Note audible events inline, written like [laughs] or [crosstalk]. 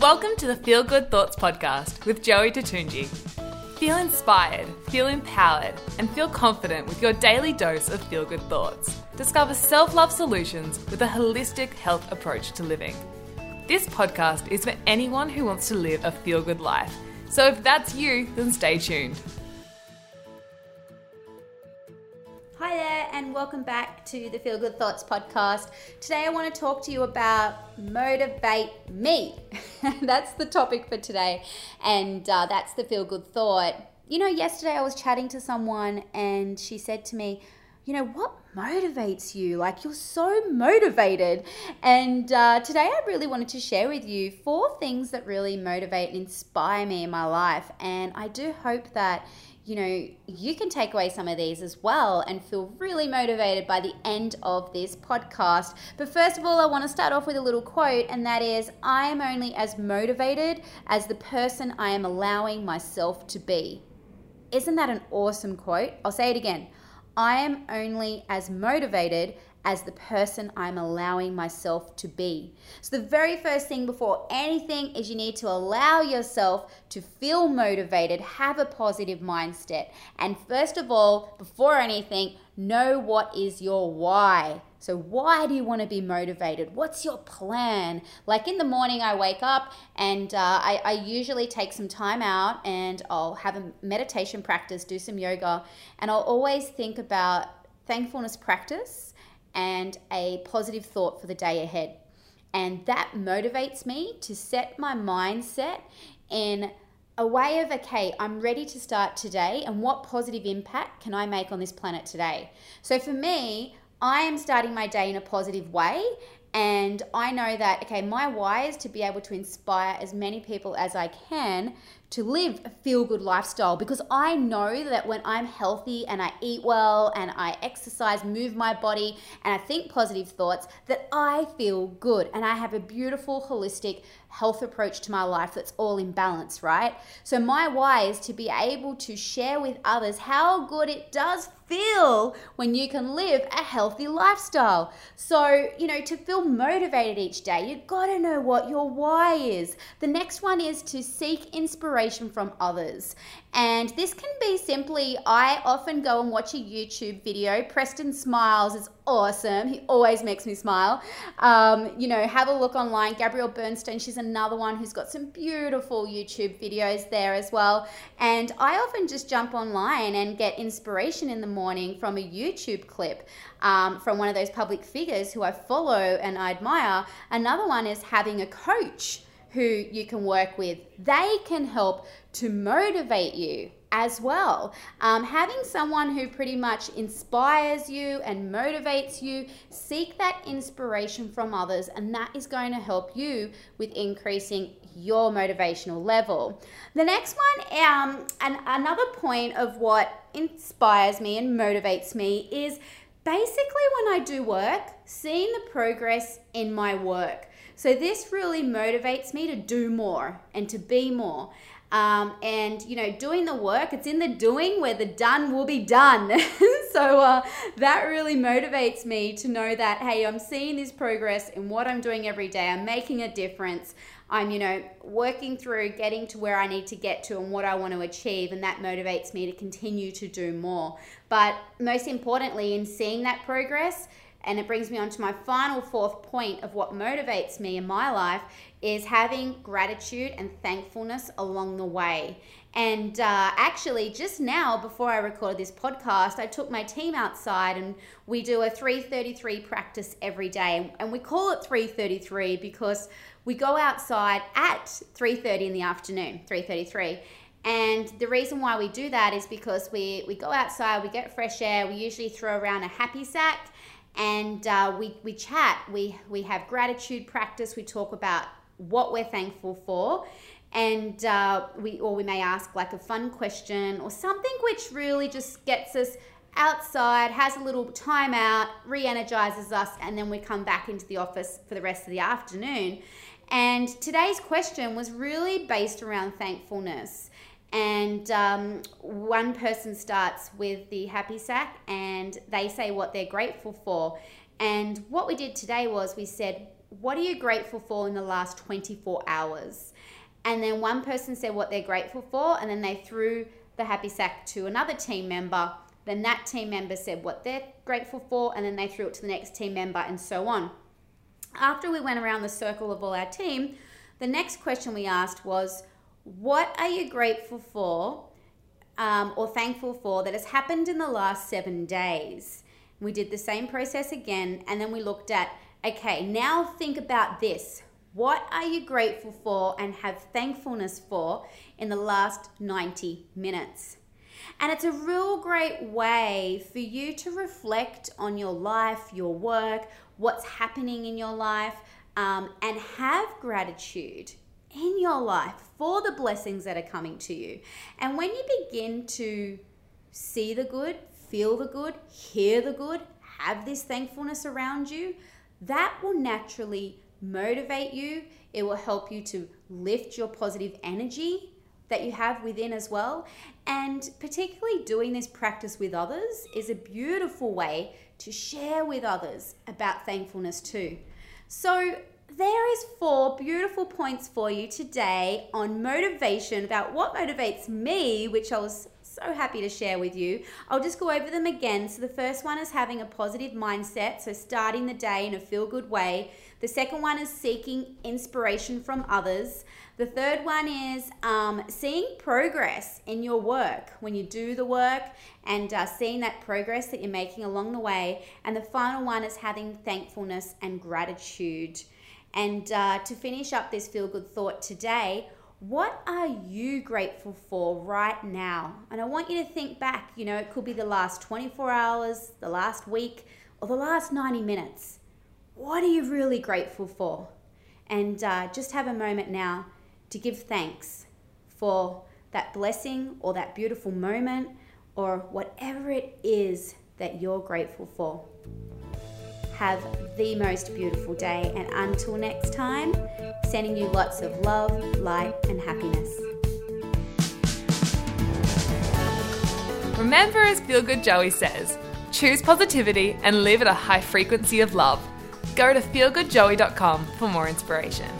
Welcome to the Feel Good Thoughts podcast with Joey Tatunji. Feel inspired, feel empowered, and feel confident with your daily dose of feel good thoughts. Discover self love solutions with a holistic health approach to living. This podcast is for anyone who wants to live a feel good life. So if that's you, then stay tuned. Hi there, and welcome back to the Feel Good Thoughts podcast. Today, I want to talk to you about motivate me. [laughs] that's the topic for today, and uh, that's the feel good thought. You know, yesterday I was chatting to someone, and she said to me, you know, what motivates you? Like, you're so motivated. And uh, today I really wanted to share with you four things that really motivate and inspire me in my life. And I do hope that, you know, you can take away some of these as well and feel really motivated by the end of this podcast. But first of all, I want to start off with a little quote, and that is I am only as motivated as the person I am allowing myself to be. Isn't that an awesome quote? I'll say it again. I am only as motivated as the person I'm allowing myself to be. So, the very first thing before anything is you need to allow yourself to feel motivated, have a positive mindset. And first of all, before anything, know what is your why. So, why do you want to be motivated? What's your plan? Like in the morning, I wake up and uh, I, I usually take some time out and I'll have a meditation practice, do some yoga, and I'll always think about thankfulness practice and a positive thought for the day ahead. And that motivates me to set my mindset in a way of, okay, I'm ready to start today, and what positive impact can I make on this planet today? So for me, I am starting my day in a positive way, and I know that, okay, my why is to be able to inspire as many people as I can to live a feel good lifestyle because I know that when I'm healthy and I eat well and I exercise, move my body, and I think positive thoughts, that I feel good and I have a beautiful, holistic health approach to my life that's all in balance, right? So, my why is to be able to share with others how good it does feel when you can live a healthy lifestyle. So, you know, to feel motivated each day, you've got to know what your why is. The next one is to seek inspiration from others. And this can be simply, I often go and watch a YouTube video. Preston Smiles is awesome. He always makes me smile. Um, you know, have a look online. Gabrielle Bernstein, she's another one who's got some beautiful YouTube videos there as well. And I often just jump online and get inspiration in the morning from a YouTube clip um, from one of those public figures who I follow and I admire. Another one is having a coach who you can work with. They can help to motivate you as well. Um, having someone who pretty much inspires you and motivates you, seek that inspiration from others, and that is going to help you with increasing your motivational level. The next one, um, and another point of what inspires me and motivates me is basically when I do work, seeing the progress in my work. So this really motivates me to do more and to be more. Um, and you know, doing the work, it's in the doing where the done will be done. [laughs] so uh, that really motivates me to know that hey, I'm seeing this progress in what I'm doing every day. I'm making a difference. I'm, you know, working through getting to where I need to get to and what I want to achieve, and that motivates me to continue to do more. But most importantly, in seeing that progress, and it brings me on to my final fourth point of what motivates me in my life is having gratitude and thankfulness along the way. And uh, actually, just now, before I recorded this podcast, I took my team outside and we do a 333 practice every day. And we call it 333 because we go outside at 3.30 in the afternoon, 3.33. And the reason why we do that is because we, we go outside, we get fresh air, we usually throw around a hacky sack and uh, we, we chat. We, we have gratitude practice. We talk about what we're thankful for. And uh, we, or we may ask like a fun question or something which really just gets us outside, has a little time out, re energizes us, and then we come back into the office for the rest of the afternoon. And today's question was really based around thankfulness. And um, one person starts with the hacky sack and they say what they're grateful for. And what we did today was we said, What are you grateful for in the last 24 hours? And then one person said what they're grateful for, and then they threw the hacky sack to another team member. Then that team member said what they're grateful for, and then they threw it to the next team member, and so on. After we went around the circle of all our team, the next question we asked was, What are you grateful for um, or thankful for that has happened in the last seven days? We did the same process again, and then we looked at, okay, now think about this. What are you grateful for and have thankfulness for in the last 90 minutes? And it's a real great way for you to reflect on your life, your work, what's happening in your life, um, and have gratitude in your life for the blessings that are coming to you. And when you begin to see the good, feel the good, hear the good, have this thankfulness around you, that will naturally motivate you. It will help you to lift your positive energy that you have within as well. And particularly doing this practice with others is a beautiful way to share with others about thankfulness too. So, there is four beautiful points for you today on motivation about what motivates me, which I was so happy to share with you. I'll just go over them again. So, the first one is having a positive mindset, so starting the day in a feel good way. The second one is seeking inspiration from others. The third one is um, seeing progress in your work when you do the work and uh, seeing that progress that you're making along the way. And the final one is having thankfulness and gratitude. And uh, to finish up this feel good thought today, what are you grateful for right now? And I want you to think back. You know, it could be the last 24 hours, the last week, or the last 90 minutes what are you really grateful for? And uh, just have a moment now to give thanks for that blessing or that beautiful moment or whatever it is that you're grateful for. Have the most beautiful day, and until next time, sending you lots of love, light, and happiness. Remember, as Feel Good Joey says, choose positivity and live at a high frequency of love. Go to feelgoodjoey.com for more inspiration.